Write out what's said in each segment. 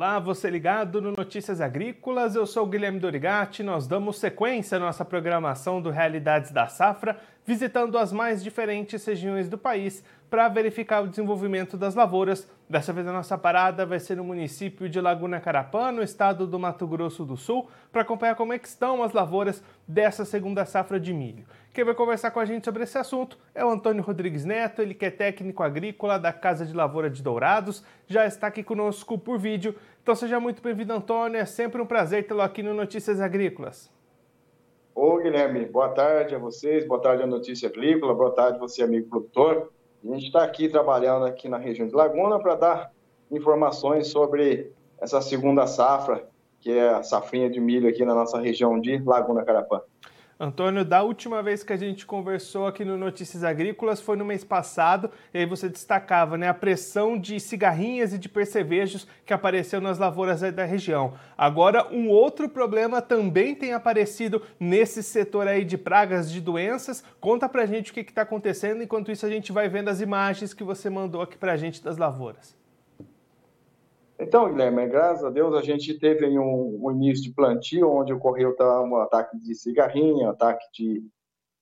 Olá, você ligado no Notícias Agrícolas, eu sou Guilherme Dorigati. Nós damos sequência à nossa programação do Realidades da Safra, visitando as mais diferentes regiões do país para verificar o desenvolvimento das lavouras. Dessa vez a nossa parada vai ser no município de Laguna Carapã, no estado do Mato Grosso do Sul, para acompanhar como é estão as lavouras dessa segunda safra de milho. Quem vai conversar com a gente sobre esse assunto é o Antônio Rodrigues Neto, ele que é técnico agrícola da Casa de Lavoura de Dourados, já está aqui conosco por vídeo. Então seja muito bem-vindo, Antônio, é sempre um prazer tê-lo aqui no Notícias Agrícolas. Ô Guilherme, boa tarde a vocês, boa tarde à Notícia Agrícola, boa tarde você, amigo produtor. A gente está aqui trabalhando aqui na região de Laguna para dar informações sobre essa segunda safra, que é a safrinha de milho aqui na nossa região de Laguna Carapã. Antônio, da última vez que a gente conversou aqui no Notícias Agrícolas foi no mês passado, e aí você destacava né, a pressão de cigarrinhas e de percevejos que apareceu nas lavouras da região. Agora, um outro problema também tem aparecido nesse setor aí de pragas, de doenças. Conta pra gente o que está acontecendo, enquanto isso a gente vai vendo as imagens que você mandou aqui pra gente das lavouras. Então, Guilherme, graças a Deus a gente teve um, um início de plantio onde ocorreu tá, um ataque de cigarrinha, ataque de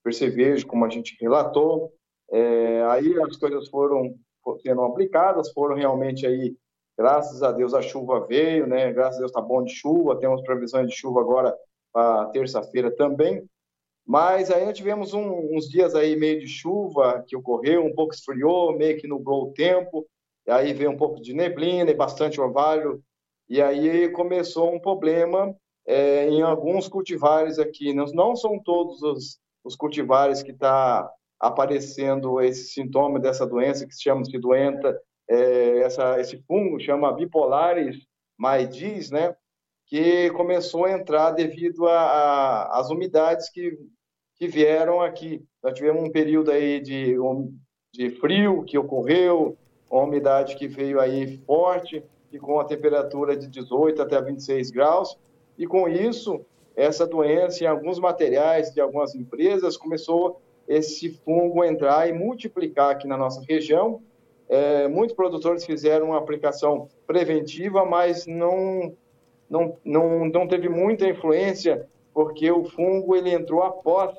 percevejo, como a gente relatou. É, aí as coisas foram sendo aplicadas, foram realmente aí, graças a Deus a chuva veio, né? Graças a Deus tá bom de chuva, temos previsões de chuva agora para terça-feira também. Mas aí tivemos um, uns dias aí meio de chuva que ocorreu, um pouco esfriou, meio que nublou o tempo aí veio um pouco de neblina e bastante orvalho, e aí começou um problema é, em alguns cultivares aqui. Não, são todos os, os cultivares que está aparecendo esse sintoma dessa doença, que se chama de doença, é, essa, esse fungo chama bipolares maidis, né? que começou a entrar devido às umidades que, que vieram aqui. Nós tivemos um período aí de, de frio que ocorreu, uma umidade que veio aí forte e com a temperatura de 18 até 26 graus. E com isso, essa doença em alguns materiais de algumas empresas começou esse fungo entrar e multiplicar aqui na nossa região. É, muitos produtores fizeram uma aplicação preventiva, mas não, não, não, não teve muita influência, porque o fungo ele entrou após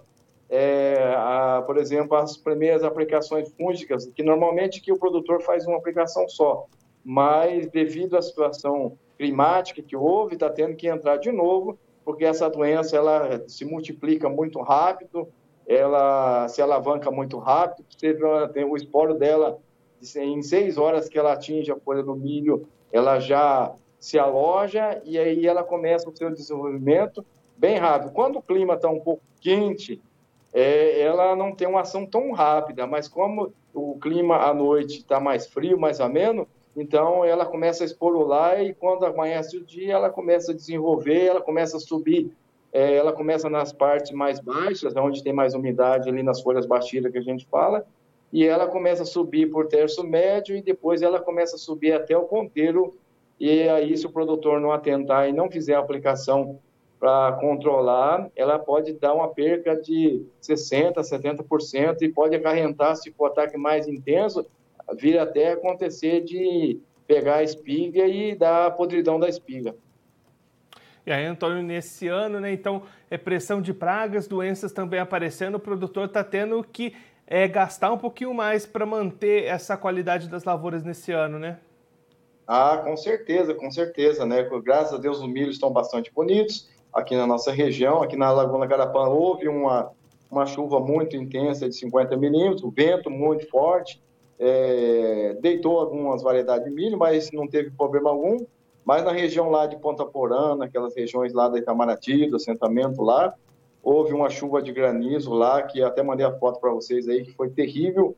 é, a, por exemplo, as primeiras aplicações fúngicas, que normalmente que o produtor faz uma aplicação só, mas devido à situação climática que houve, está tendo que entrar de novo, porque essa doença ela se multiplica muito rápido, ela se alavanca muito rápido, tem o esporo dela em seis horas que ela atinge a folha do milho, ela já se aloja e aí ela começa o seu desenvolvimento bem rápido. Quando o clima está um pouco quente, é, ela não tem uma ação tão rápida, mas como o clima à noite está mais frio, mais ameno, então ela começa a esporular e quando amanhece o dia, ela começa a desenvolver, ela começa a subir, é, ela começa nas partes mais baixas, onde tem mais umidade ali nas folhas baixas que a gente fala, e ela começa a subir por terço médio e depois ela começa a subir até o ponteiro e aí se o produtor não atentar e não fizer a aplicação para controlar, ela pode dar uma perca de 60%, 70% e pode acarrentar, se for ataque mais intenso, vir até acontecer de pegar a espiga e dar a podridão da espiga. E aí, Antônio, nesse ano, né, então, é pressão de pragas, doenças também aparecendo, o produtor está tendo que é, gastar um pouquinho mais para manter essa qualidade das lavouras nesse ano, né? Ah, com certeza, com certeza, né? Graças a Deus os milhos estão bastante bonitos, aqui na nossa região. Aqui na Laguna Garapã houve uma, uma chuva muito intensa de 50 milímetros, vento muito forte, é, deitou algumas variedades de milho, mas não teve problema algum. Mas na região lá de Ponta Porã, naquelas regiões lá da Itamaraty, do assentamento lá, houve uma chuva de granizo lá, que até mandei a foto para vocês aí, que foi terrível.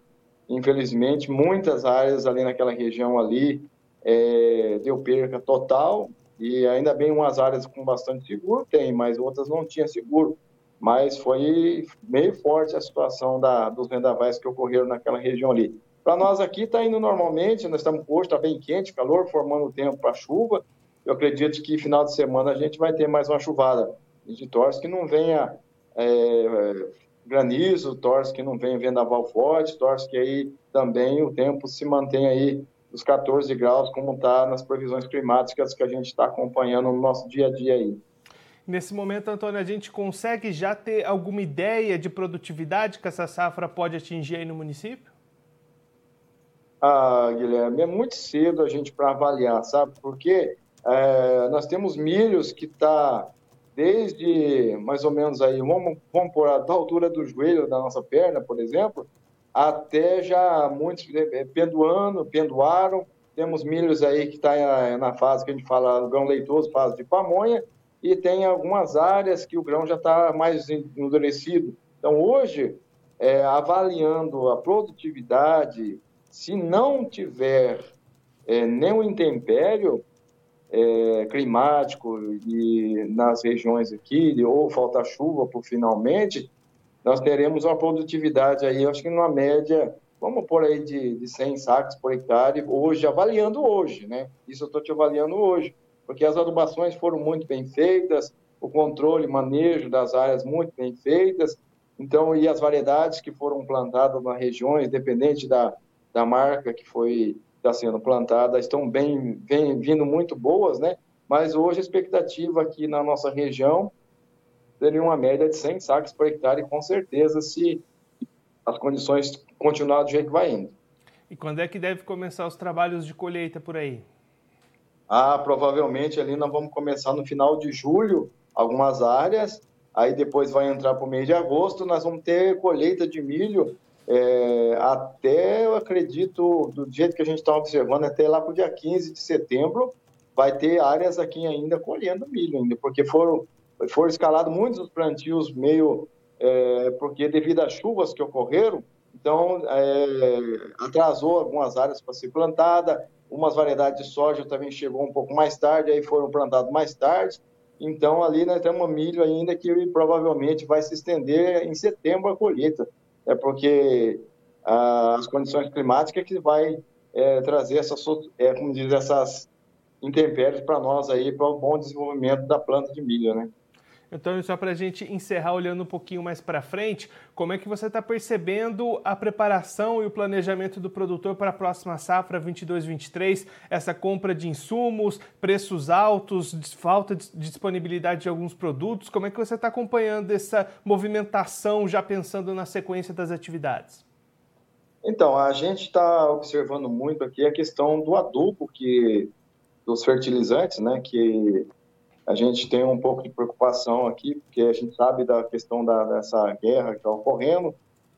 Infelizmente, muitas áreas ali naquela região ali é, deu perca total. E ainda bem umas áreas com bastante seguro tem, mas outras não tinham seguro. Mas foi meio forte a situação da, dos vendavais que ocorreram naquela região ali. Para nós aqui está indo normalmente, nós estamos hoje, está bem quente, calor, formando tempo para chuva. Eu acredito que final de semana a gente vai ter mais uma chuvada. A gente torce que não venha é, granizo, torce que não venha vendaval forte, torce que aí também o tempo se mantenha aí dos 14 graus, como está nas previsões climáticas que a gente está acompanhando no nosso dia a dia aí. Nesse momento, Antônio, a gente consegue já ter alguma ideia de produtividade que essa safra pode atingir aí no município? Ah, Guilherme, é muito cedo a gente para avaliar, sabe? Porque é, nós temos milhos que está desde mais ou menos aí, vamos, vamos por da altura do joelho da nossa perna, por exemplo, até já muitos é, pendoando, pendoaram. Temos milhos aí que está na fase que a gente fala grão leitoso, fase de pamonha, e tem algumas áreas que o grão já está mais endurecido. Então, hoje, é, avaliando a produtividade, se não tiver é, nenhum intempério é, climático e nas regiões aqui, ou falta chuva por finalmente, nós teremos uma produtividade aí, acho que numa média, vamos por aí de, de 100 sacos por hectare, hoje, avaliando hoje, né? Isso eu estou te avaliando hoje, porque as adubações foram muito bem feitas, o controle, manejo das áreas muito bem feitas, então, e as variedades que foram plantadas nas regiões, dependente da, da marca que foi está sendo plantada, estão bem, bem vindo muito boas, né? Mas hoje a expectativa aqui na nossa região seria uma média de 100 sacos por hectare, com certeza, se as condições continuarem do jeito que vai indo. E quando é que deve começar os trabalhos de colheita por aí? Ah, provavelmente ali nós vamos começar no final de julho, algumas áreas, aí depois vai entrar para o mês de agosto, nós vamos ter colheita de milho é, até, eu acredito, do jeito que a gente está observando, até lá para o dia 15 de setembro, vai ter áreas aqui ainda colhendo milho ainda, porque foram foram escalados muitos dos plantios meio é, porque devido às chuvas que ocorreram, então é, atrasou algumas áreas para ser plantada, umas variedades de soja também chegou um pouco mais tarde, aí foram plantados mais tarde. Então ali nós temos milho ainda que provavelmente vai se estender em setembro a colheita, é porque as condições climáticas que vai é, trazer essas, é, como diz, essas intempéries para nós aí para o bom desenvolvimento da planta de milho, né? Então, só para a gente encerrar olhando um pouquinho mais para frente, como é que você está percebendo a preparação e o planejamento do produtor para a próxima safra 22-23? Essa compra de insumos, preços altos, falta de disponibilidade de alguns produtos. Como é que você está acompanhando essa movimentação, já pensando na sequência das atividades? Então, a gente está observando muito aqui a questão do adubo, que, dos fertilizantes, né, que a gente tem um pouco de preocupação aqui, porque a gente sabe da questão da, dessa guerra que está ocorrendo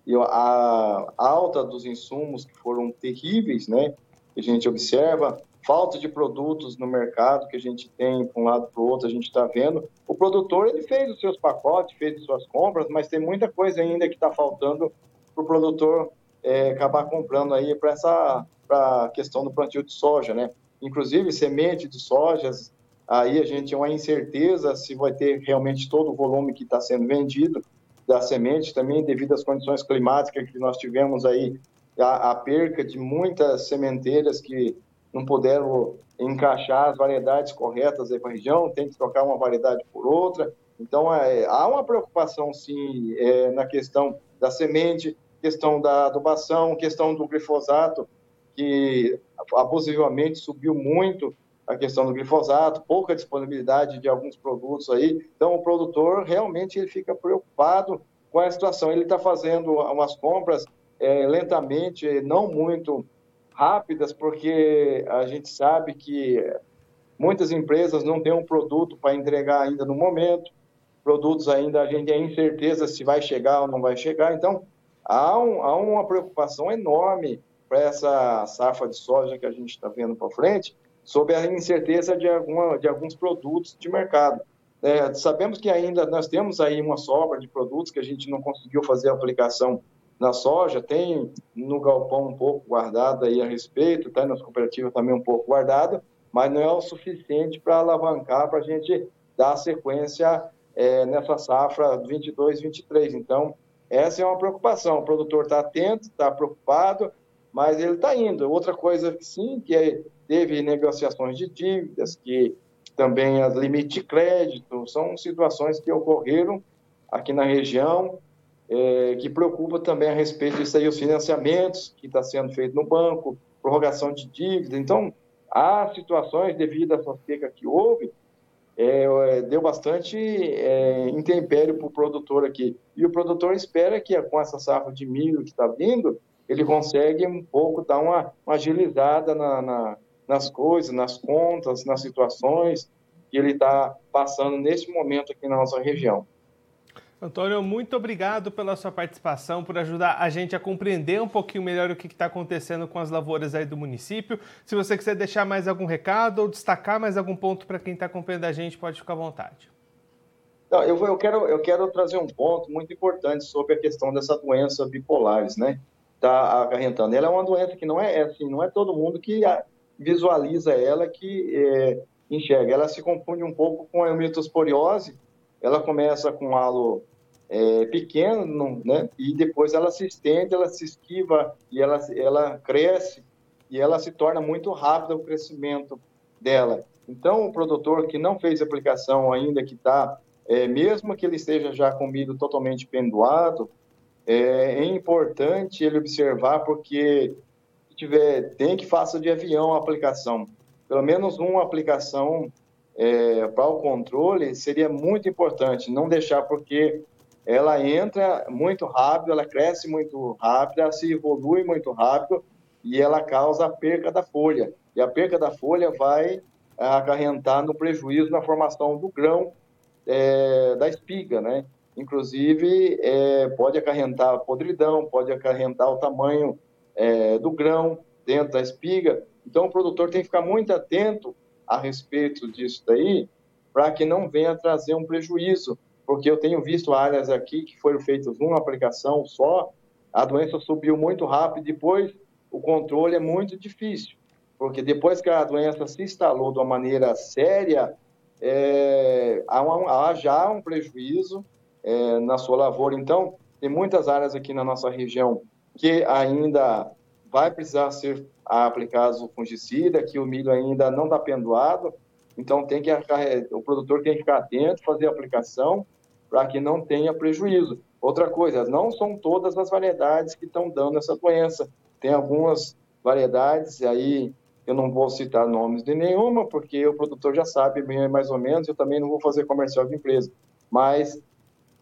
e a alta dos insumos que foram terríveis, né? Que a gente observa, falta de produtos no mercado que a gente tem para um lado para o outro, a gente está vendo. O produtor ele fez os seus pacotes, fez as suas compras, mas tem muita coisa ainda que está faltando para o produtor é, acabar comprando aí para essa pra questão do plantio de soja, né? Inclusive semente de sojas, aí a gente tem uma incerteza se vai ter realmente todo o volume que está sendo vendido da semente, também devido às condições climáticas que nós tivemos aí, a, a perca de muitas sementeiras que não puderam encaixar as variedades corretas aí para a região, tem que trocar uma variedade por outra. Então, é, há uma preocupação, sim, é, na questão da semente, questão da adubação, questão do glifosato, que abusivamente subiu muito a questão do glifosato, pouca disponibilidade de alguns produtos aí. Então, o produtor realmente ele fica preocupado com a situação. Ele está fazendo umas compras é, lentamente, não muito rápidas, porque a gente sabe que muitas empresas não têm um produto para entregar ainda no momento. Produtos ainda a gente tem incerteza se vai chegar ou não vai chegar. Então, há, um, há uma preocupação enorme para essa safra de soja que a gente está vendo para frente, sobre a incerteza de, alguma, de alguns produtos de mercado. É, sabemos que ainda nós temos aí uma sobra de produtos que a gente não conseguiu fazer a aplicação na soja, tem no galpão um pouco guardado aí a respeito, tá nas cooperativas também um pouco guardado, mas não é o suficiente para alavancar para a gente dar sequência é, nessa safra 22, 23. Então, essa é uma preocupação. O produtor está atento, está preocupado, mas ele está indo. Outra coisa, sim, que é teve negociações de dívidas, que também as limite de crédito, são situações que ocorreram aqui na região, é, que preocupa também a respeito disso aí, os financiamentos que está sendo feito no banco, prorrogação de dívida. Então, há situações devido essa seca que houve, é deu bastante é, intempério para o produtor aqui. E o produtor espera que com essa safra de milho que está vindo, ele consegue um pouco dar uma, uma agilizada na, na, nas coisas, nas contas, nas situações que ele está passando nesse momento aqui na nossa região. Antônio, muito obrigado pela sua participação, por ajudar a gente a compreender um pouquinho melhor o que está acontecendo com as lavouras aí do município. Se você quiser deixar mais algum recado ou destacar mais algum ponto para quem está acompanhando a gente, pode ficar à vontade. Não, eu, vou, eu, quero, eu quero trazer um ponto muito importante sobre a questão dessa doença bipolares, né? Está acarretando. Ela é uma doença que não é, é assim, não é todo mundo que visualiza ela, que é, enxerga. Ela se confunde um pouco com a emetosporiose. Ela começa com halo é, pequeno, né? E depois ela se estende, ela se esquiva e ela, ela cresce e ela se torna muito rápida o crescimento dela. Então, o produtor que não fez aplicação ainda, que está, é, mesmo que ele esteja já com milho totalmente pendoado, é, é importante ele observar porque se tiver, tem que faça de avião a aplicação. Pelo menos uma aplicação é, para o controle seria muito importante. Não deixar porque ela entra muito rápido, ela cresce muito rápido, ela se evolui muito rápido e ela causa a perca da folha. E a perca da folha vai acarrentar no prejuízo na formação do grão é, da espiga, né? Inclusive, é, pode acarrentar podridão, pode acarrentar o tamanho é, do grão dentro da espiga. Então, o produtor tem que ficar muito atento a respeito disso daí, para que não venha trazer um prejuízo porque eu tenho visto áreas aqui que foram feitas uma aplicação só, a doença subiu muito rápido, depois o controle é muito difícil, porque depois que a doença se instalou de uma maneira séria, é, há, uma, há, já um prejuízo é, na sua lavoura. Então, tem muitas áreas aqui na nossa região que ainda vai precisar ser aplicado o fungicida, que o milho ainda não está pendoado, então tem que o produtor tem que ficar atento, fazer a aplicação para que não tenha prejuízo. Outra coisa, não são todas as variedades que estão dando essa doença. Tem algumas variedades aí eu não vou citar nomes de nenhuma, porque o produtor já sabe mais ou menos, eu também não vou fazer comercial de empresa, mas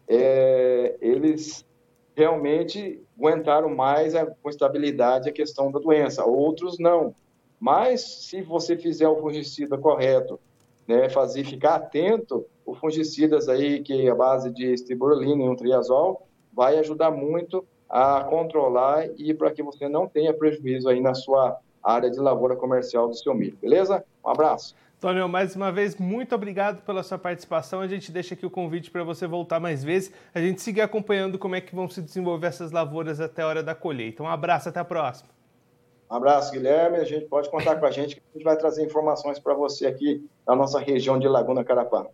é, eles realmente aguentaram mais a, com estabilidade a questão da doença, outros não. Mas se você fizer o fungicida correto, né, fazer ficar atento, o fungicidas aí que é a base de estiborolina e um triazol vai ajudar muito a controlar e para que você não tenha prejuízo aí na sua área de lavoura comercial do seu milho, beleza? Um abraço. Tônio, mais uma vez, muito obrigado pela sua participação. A gente deixa aqui o convite para você voltar mais vezes. A gente seguir acompanhando como é que vão se desenvolver essas lavouras até a hora da colheita. Um abraço, até a próxima. Um abraço, Guilherme. A gente pode contar com a gente que a gente vai trazer informações para você aqui na nossa região de Laguna Carapá.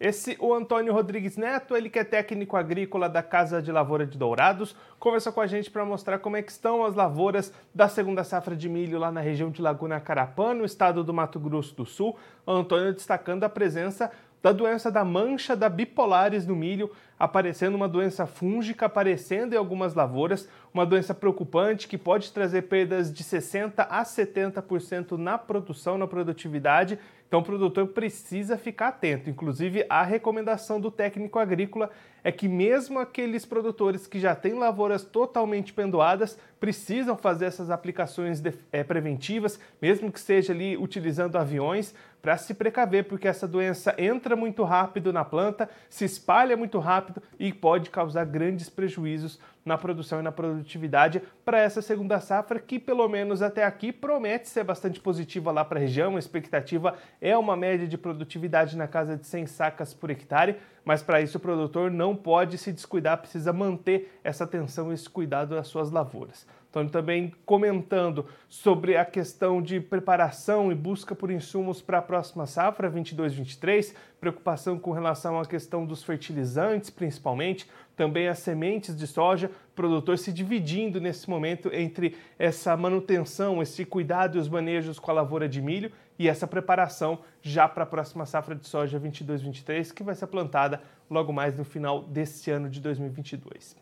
Esse, o Antônio Rodrigues Neto, ele que é técnico agrícola da Casa de Lavoura de Dourados, conversou com a gente para mostrar como é que estão as lavouras da segunda safra de milho lá na região de Laguna Carapã, no estado do Mato Grosso do Sul. O Antônio destacando a presença da doença da mancha da bipolares no milho, aparecendo uma doença fúngica aparecendo em algumas lavouras, uma doença preocupante que pode trazer perdas de 60 a 70% na produção, na produtividade. Então o produtor precisa ficar atento. Inclusive, a recomendação do técnico agrícola é que mesmo aqueles produtores que já têm lavouras totalmente pendoadas precisam fazer essas aplicações de, é, preventivas, mesmo que seja ali utilizando aviões, para se precaver, porque essa doença entra muito rápido na planta, se espalha muito rápido e pode causar grandes prejuízos na produção e na produtividade para essa segunda safra, que pelo menos até aqui promete ser bastante positiva lá para a região. A expectativa é uma média de produtividade na casa de 100 sacas por hectare, mas para isso o produtor não pode se descuidar, precisa manter essa atenção e esse cuidado das suas lavouras. Antônio também comentando sobre a questão de preparação e busca por insumos para a próxima safra 22-23, preocupação com relação à questão dos fertilizantes, principalmente, também as sementes de soja, produtor se dividindo nesse momento entre essa manutenção, esse cuidado e os manejos com a lavoura de milho e essa preparação já para a próxima safra de soja 22-23, que vai ser plantada logo mais no final desse ano de 2022.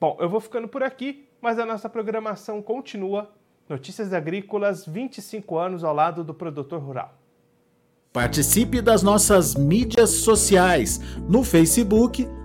Bom, eu vou ficando por aqui mas a nossa programação continua Notícias Agrícolas, 25 anos ao lado do produtor rural. Participe das nossas mídias sociais no Facebook